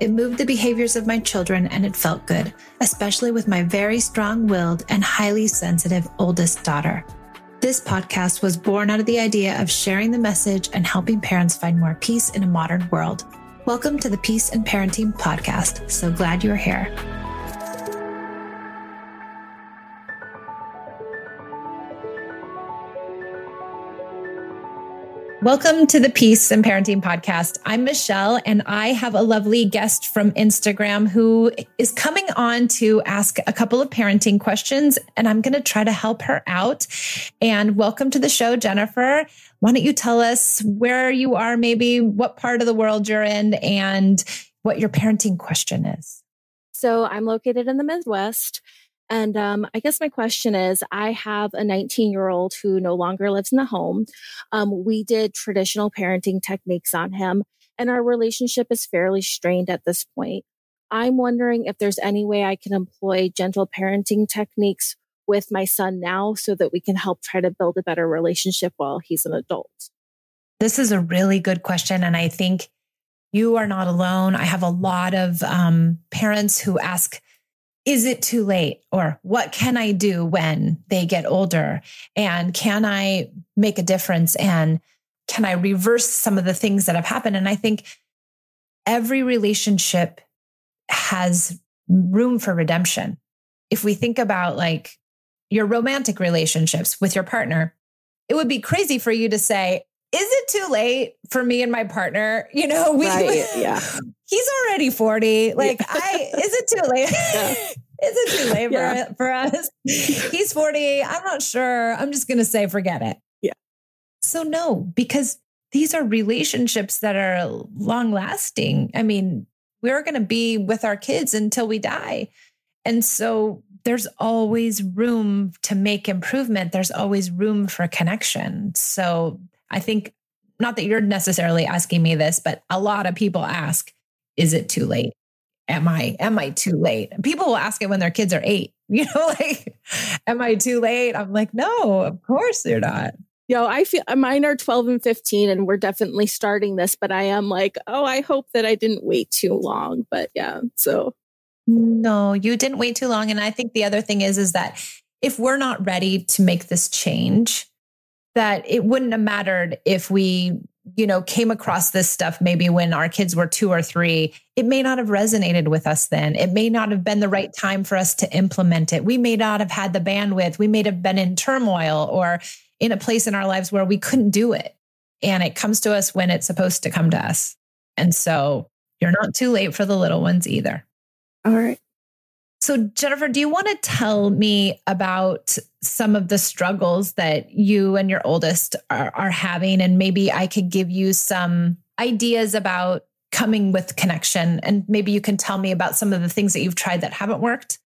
It moved the behaviors of my children and it felt good, especially with my very strong willed and highly sensitive oldest daughter. This podcast was born out of the idea of sharing the message and helping parents find more peace in a modern world. Welcome to the Peace and Parenting Podcast. So glad you're here. Welcome to the Peace and Parenting Podcast. I'm Michelle, and I have a lovely guest from Instagram who is coming on to ask a couple of parenting questions, and I'm going to try to help her out. And welcome to the show, Jennifer. Why don't you tell us where you are, maybe what part of the world you're in, and what your parenting question is? So, I'm located in the Midwest. And um, I guess my question is I have a 19 year old who no longer lives in the home. Um, we did traditional parenting techniques on him, and our relationship is fairly strained at this point. I'm wondering if there's any way I can employ gentle parenting techniques with my son now so that we can help try to build a better relationship while he's an adult. This is a really good question. And I think you are not alone. I have a lot of um, parents who ask, is it too late? Or what can I do when they get older? And can I make a difference? And can I reverse some of the things that have happened? And I think every relationship has room for redemption. If we think about like your romantic relationships with your partner, it would be crazy for you to say, is it too late for me and my partner? You know, we right, yeah. He's already 40. Like, yeah. I is it too late? Yeah. is it too late yeah. for, for us? He's 40. I'm not sure. I'm just gonna say forget it. Yeah. So no, because these are relationships that are long lasting. I mean, we're gonna be with our kids until we die. And so there's always room to make improvement. There's always room for connection. So I think not that you're necessarily asking me this, but a lot of people ask, is it too late? Am I am I too late? People will ask it when their kids are 8. You know, like am I too late? I'm like, "No, of course you're not." Yo, I feel mine are 12 and 15 and we're definitely starting this, but I am like, "Oh, I hope that I didn't wait too long." But yeah, so no, you didn't wait too long and I think the other thing is is that if we're not ready to make this change, that it wouldn't have mattered if we you know came across this stuff maybe when our kids were 2 or 3 it may not have resonated with us then. It may not have been the right time for us to implement it. We may not have had the bandwidth. We may have been in turmoil or in a place in our lives where we couldn't do it. And it comes to us when it's supposed to come to us. And so you're not too late for the little ones either. All right so, Jennifer, do you want to tell me about some of the struggles that you and your oldest are, are, having? And maybe I could give you some ideas about coming with connection. And maybe you can tell me about some of the things that you've tried that haven't worked.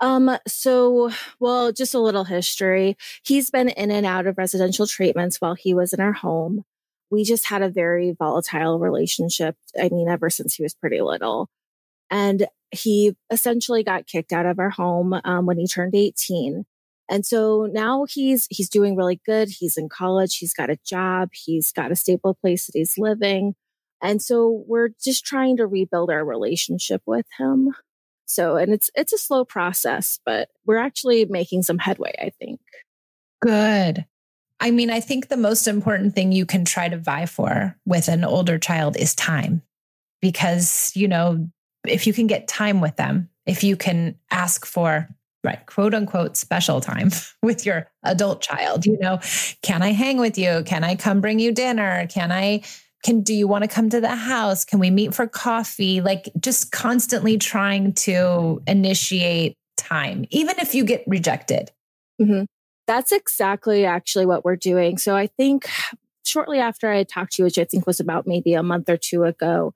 Um, so, well, just a little history. He's been in and out of residential treatments while he was in our home. We just had a very volatile relationship. I mean, ever since he was pretty little. And he essentially got kicked out of our home um, when he turned 18. And so now he's he's doing really good. He's in college, he's got a job, he's got a stable place that he's living. And so we're just trying to rebuild our relationship with him. So and it's it's a slow process, but we're actually making some headway, I think. Good. I mean, I think the most important thing you can try to vie for with an older child is time. Because, you know, if you can get time with them, if you can ask for right quote unquote special time with your adult child you know can i hang with you? Can i come bring you dinner? Can i can do you want to come to the house? Can we meet for coffee? Like just constantly trying to initiate time even if you get rejected. Mm-hmm. that's exactly actually what we're doing. So i think shortly after i talked to you which i think was about maybe a month or two ago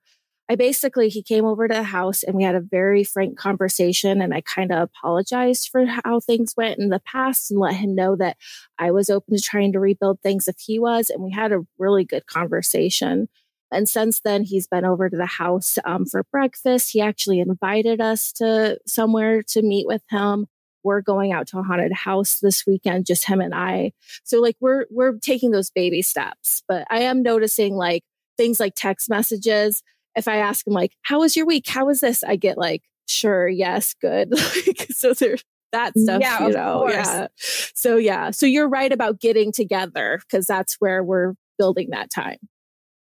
I basically, he came over to the house and we had a very frank conversation. And I kind of apologized for how things went in the past and let him know that I was open to trying to rebuild things if he was. And we had a really good conversation. And since then, he's been over to the house um, for breakfast. He actually invited us to somewhere to meet with him. We're going out to a haunted house this weekend, just him and I. So like we're we're taking those baby steps. But I am noticing like things like text messages if I ask him like, how was your week? How was this? I get like, sure, yes, good. like, so there's that stuff, yeah, you know, yeah. So yeah. So you're right about getting together because that's where we're building that time.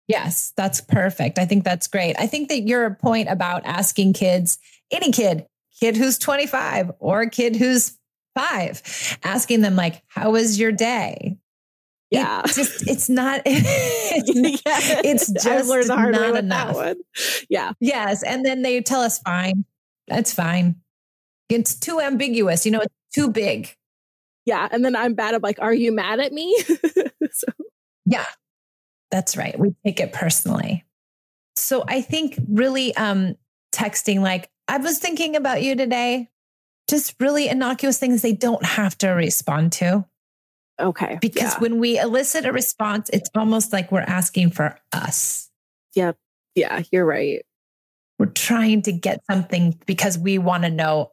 Yes, that's perfect. I think that's great. I think that your point about asking kids, any kid, kid who's 25 or a kid who's five, asking them like, how was your day? Yeah. It just it's not it's, yeah. it's just I've learned the hard not enough. One. Yeah. Yes. And then they tell us fine. That's fine. It's too ambiguous. You know, it's too big. Yeah. And then I'm bad at like, are you mad at me? so Yeah. That's right. We take it personally. So I think really um texting like, I was thinking about you today. Just really innocuous things they don't have to respond to. Okay. Because yeah. when we elicit a response, it's almost like we're asking for us. Yep. Yeah, you're right. We're trying to get something because we want to know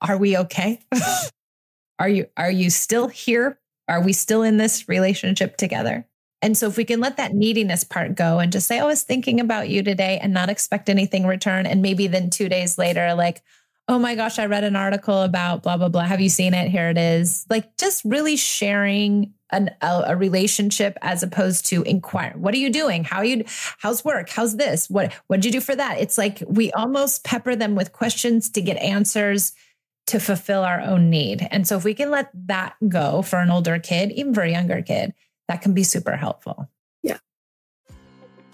are we okay? are you are you still here? Are we still in this relationship together? And so if we can let that neediness part go and just say, "Oh, I was thinking about you today," and not expect anything return and maybe then 2 days later like, oh my gosh, I read an article about blah, blah, blah. Have you seen it? Here it is. Like just really sharing an, a, a, relationship as opposed to inquire. What are you doing? How are you, how's work? How's this? What, what'd you do for that? It's like we almost pepper them with questions to get answers to fulfill our own need. And so if we can let that go for an older kid, even for a younger kid, that can be super helpful.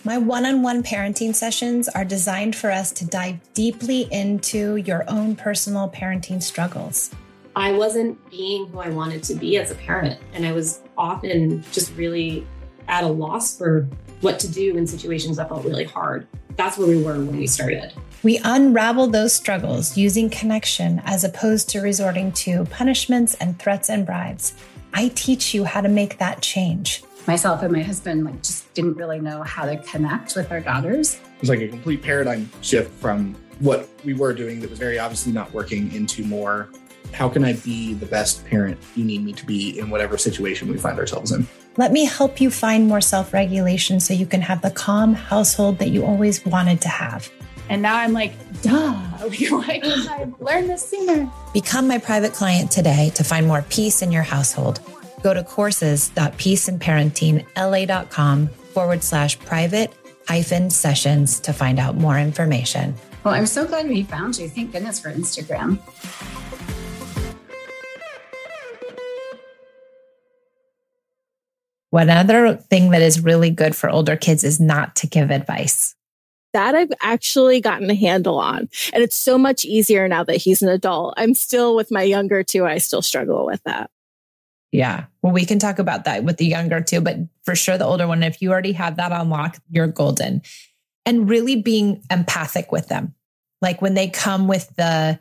My one on one parenting sessions are designed for us to dive deeply into your own personal parenting struggles. I wasn't being who I wanted to be as a parent, and I was often just really at a loss for what to do in situations that felt really hard. That's where we were when we started. We unravel those struggles using connection as opposed to resorting to punishments and threats and bribes. I teach you how to make that change myself and my husband like just didn't really know how to connect with our daughters. It was like a complete paradigm shift from what we were doing that was very obviously not working into more how can I be the best parent you need me to be in whatever situation we find ourselves in? Let me help you find more self regulation so you can have the calm household that you always wanted to have. And now I'm like, duh, why didn't I learn this sooner? Become my private client today to find more peace in your household. Go to courses.peaceandparentingla.com forward slash private hyphen sessions to find out more information. Well, I'm so glad we found you. Thank goodness for Instagram. One other thing that is really good for older kids is not to give advice. That I've actually gotten a handle on. And it's so much easier now that he's an adult. I'm still with my younger two, I still struggle with that. Yeah. Well, we can talk about that with the younger too, but for sure the older one, if you already have that unlocked, you're golden. And really being empathic with them. Like when they come with the,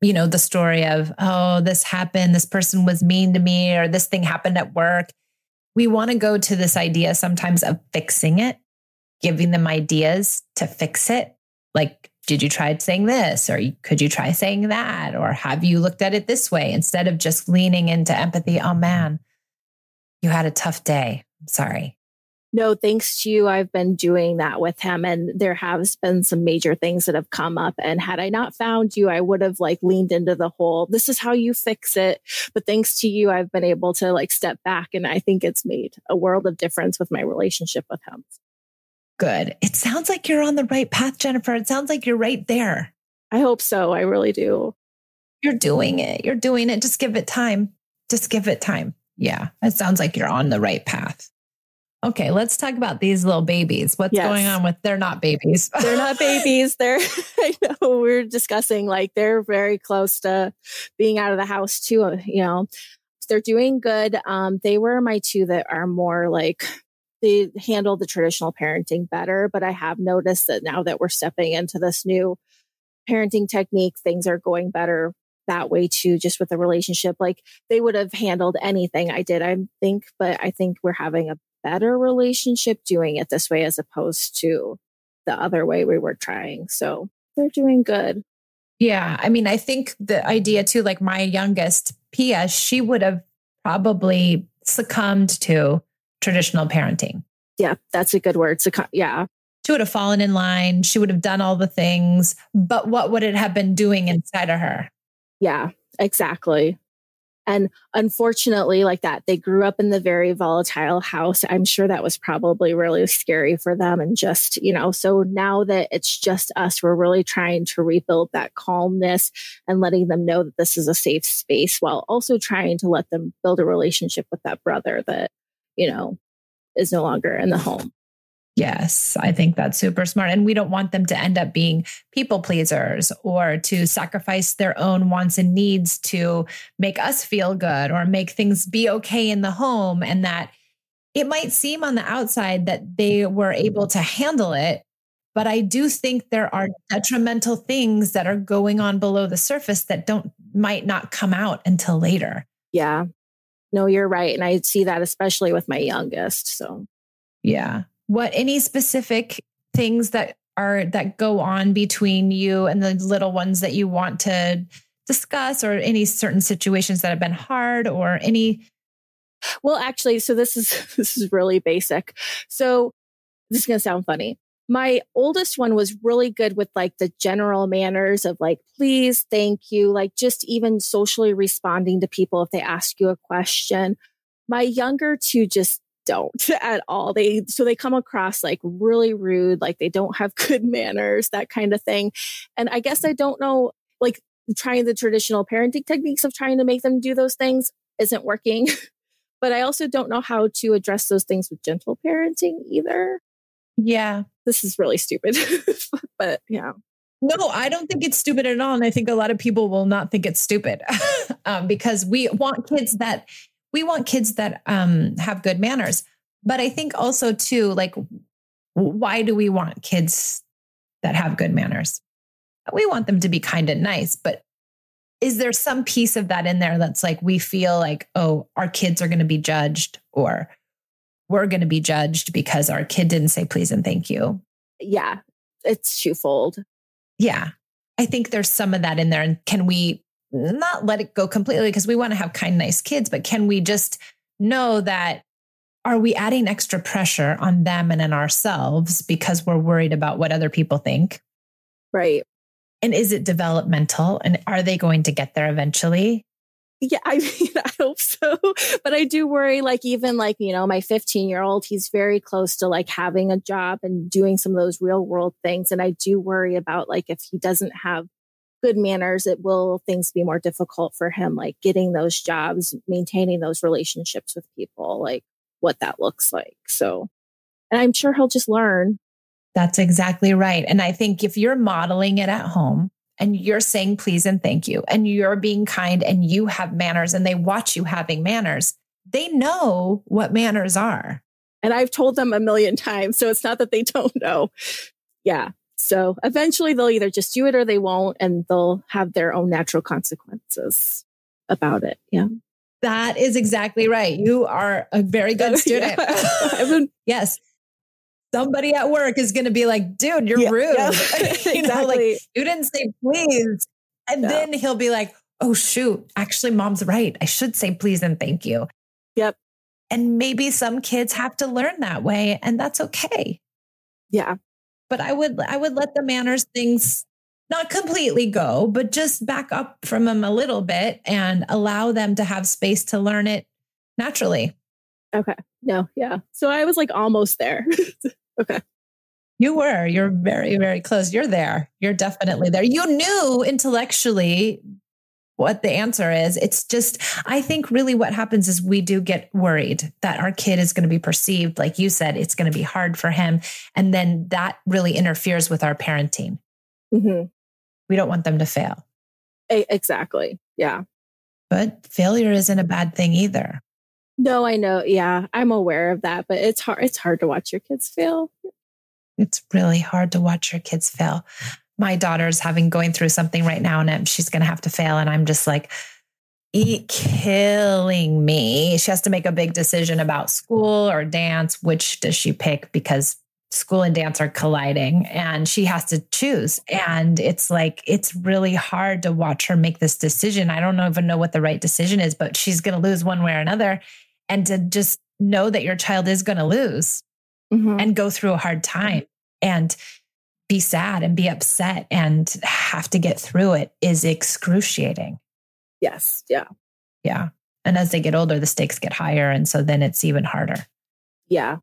you know, the story of, oh, this happened, this person was mean to me, or this thing happened at work. We want to go to this idea sometimes of fixing it, giving them ideas to fix it, like did you try saying this? Or could you try saying that? Or have you looked at it this way instead of just leaning into empathy? Oh man you had a tough day. I'm sorry. No thanks to you i've been doing that with him and there has been some major things that have come up and had i not found you i would have like leaned into the whole this is how you fix it. But thanks to you i've been able to like step back and i think it's made a world of difference with my relationship with him good. It sounds like you're on the right path, Jennifer. It sounds like you're right there. I hope so. I really do. You're doing it. You're doing it. Just give it time. Just give it time. Yeah, it sounds like you're on the right path. Okay, let's talk about these little babies. What's yes. going on with they're not babies. they're not babies. They're I know we're discussing like they're very close to being out of the house too, you know. They're doing good. Um they were my two that are more like they handle the traditional parenting better. But I have noticed that now that we're stepping into this new parenting technique, things are going better that way too, just with the relationship. Like they would have handled anything I did, I think, but I think we're having a better relationship doing it this way as opposed to the other way we were trying. So they're doing good. Yeah. I mean, I think the idea too, like my youngest, Pia, she would have probably succumbed to traditional parenting. Yeah, that's a good word. So, yeah. She would have fallen in line. She would have done all the things, but what would it have been doing inside of her? Yeah, exactly. And unfortunately, like that, they grew up in the very volatile house. I'm sure that was probably really scary for them. And just, you know, so now that it's just us, we're really trying to rebuild that calmness and letting them know that this is a safe space while also trying to let them build a relationship with that brother that you know, is no longer in the home. Yes, I think that's super smart. And we don't want them to end up being people pleasers or to sacrifice their own wants and needs to make us feel good or make things be okay in the home. And that it might seem on the outside that they were able to handle it. But I do think there are detrimental things that are going on below the surface that don't might not come out until later. Yeah. No, you're right. And I see that especially with my youngest. So, yeah. What any specific things that are that go on between you and the little ones that you want to discuss or any certain situations that have been hard or any well actually so this is this is really basic so this is going to sound funny my oldest one was really good with like the general manners of like, please, thank you, like just even socially responding to people if they ask you a question. My younger two just don't at all. They, so they come across like really rude, like they don't have good manners, that kind of thing. And I guess I don't know, like trying the traditional parenting techniques of trying to make them do those things isn't working. but I also don't know how to address those things with gentle parenting either. Yeah. This is really stupid. but yeah. No, I don't think it's stupid at all. And I think a lot of people will not think it's stupid um, because we want kids that we want kids that um, have good manners. But I think also too, like, why do we want kids that have good manners? We want them to be kind and nice, but is there some piece of that in there that's like we feel like, oh, our kids are going to be judged or we're going to be judged because our kid didn't say please and thank you. Yeah, it's twofold. Yeah. I think there's some of that in there. And can we not let it go completely because we want to have kind, nice kids, but can we just know that are we adding extra pressure on them and on ourselves because we're worried about what other people think? Right. And is it developmental? And are they going to get there eventually? Yeah, I mean, I hope so. But I do worry, like, even like, you know, my 15 year old, he's very close to like having a job and doing some of those real world things. And I do worry about like if he doesn't have good manners, it will things be more difficult for him, like getting those jobs, maintaining those relationships with people, like what that looks like. So, and I'm sure he'll just learn. That's exactly right. And I think if you're modeling it at home, and you're saying please and thank you and you're being kind and you have manners and they watch you having manners, they know what manners are. And I've told them a million times. So it's not that they don't know. Yeah. So eventually they'll either just do it or they won't, and they'll have their own natural consequences about it. Yeah. That is exactly right. You are a very good student. yes. Somebody at work is going to be like, dude, you're Yeah, rude. yeah, you know, like you didn't say please. And then he'll be like, oh, shoot, actually, mom's right. I should say please and thank you. Yep. And maybe some kids have to learn that way, and that's okay. Yeah. But I would, I would let the manners things not completely go, but just back up from them a little bit and allow them to have space to learn it naturally. Okay. No. Yeah. So I was like almost there. okay. You were. You're very, very close. You're there. You're definitely there. You knew intellectually what the answer is. It's just, I think really what happens is we do get worried that our kid is going to be perceived, like you said, it's going to be hard for him. And then that really interferes with our parenting. hmm We don't want them to fail. exactly. Yeah. But failure isn't a bad thing either. No, I know. Yeah. I'm aware of that, but it's hard. It's hard to watch your kids fail. It's really hard to watch your kids fail. My daughter's having going through something right now and she's going to have to fail. And I'm just like, eat killing me. She has to make a big decision about school or dance. Which does she pick? Because school and dance are colliding and she has to choose. And it's like, it's really hard to watch her make this decision. I don't even know what the right decision is, but she's going to lose one way or another. And to just know that your child is going to lose Mhm. and go through a hard time and be sad and be upset and have to get through it is excruciating. Yes. Yeah. Yeah. And as they get older, the stakes get higher. And so then it's even harder. Yeah.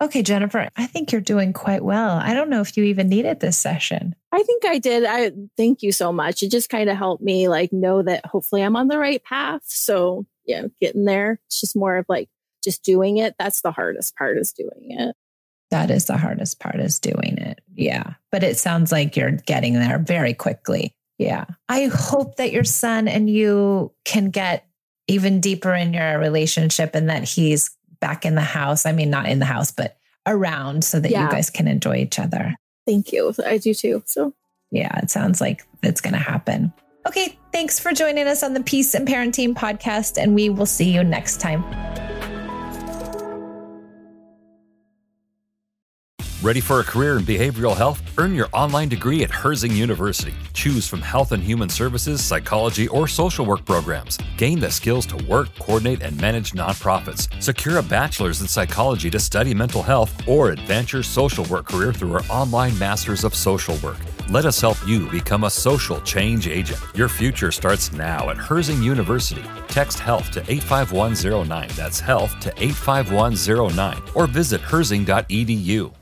Okay, Jennifer, I think you're doing quite well. I don't know if you even needed this session. I think I did. I thank you so much. It just kind of helped me like know that hopefully I'm on the right path. So yeah, getting there. It's just more of like just doing it. That's the hardest part is doing it. That is the hardest part is doing it. Yeah. But it sounds like you're getting there very quickly. Yeah. I hope that your son and you can get even deeper in your relationship and that he's back in the house. I mean, not in the house, but around so that you guys can enjoy each other. Thank you. I do too. So Yeah, it sounds like it's going to happen. Okay. Thanks for joining us on the Peace and Parenting podcast, and we will see you next time. Ready for a career in behavioral health? Earn your online degree at Herzing University. Choose from health and human services, psychology, or social work programs. Gain the skills to work, coordinate, and manage nonprofits. Secure a bachelor's in psychology to study mental health or advance your social work career through our online Masters of Social Work. Let us help you become a social change agent. Your future starts now at Herzing University. Text health to 85109. That's health to 85109 or visit herzing.edu.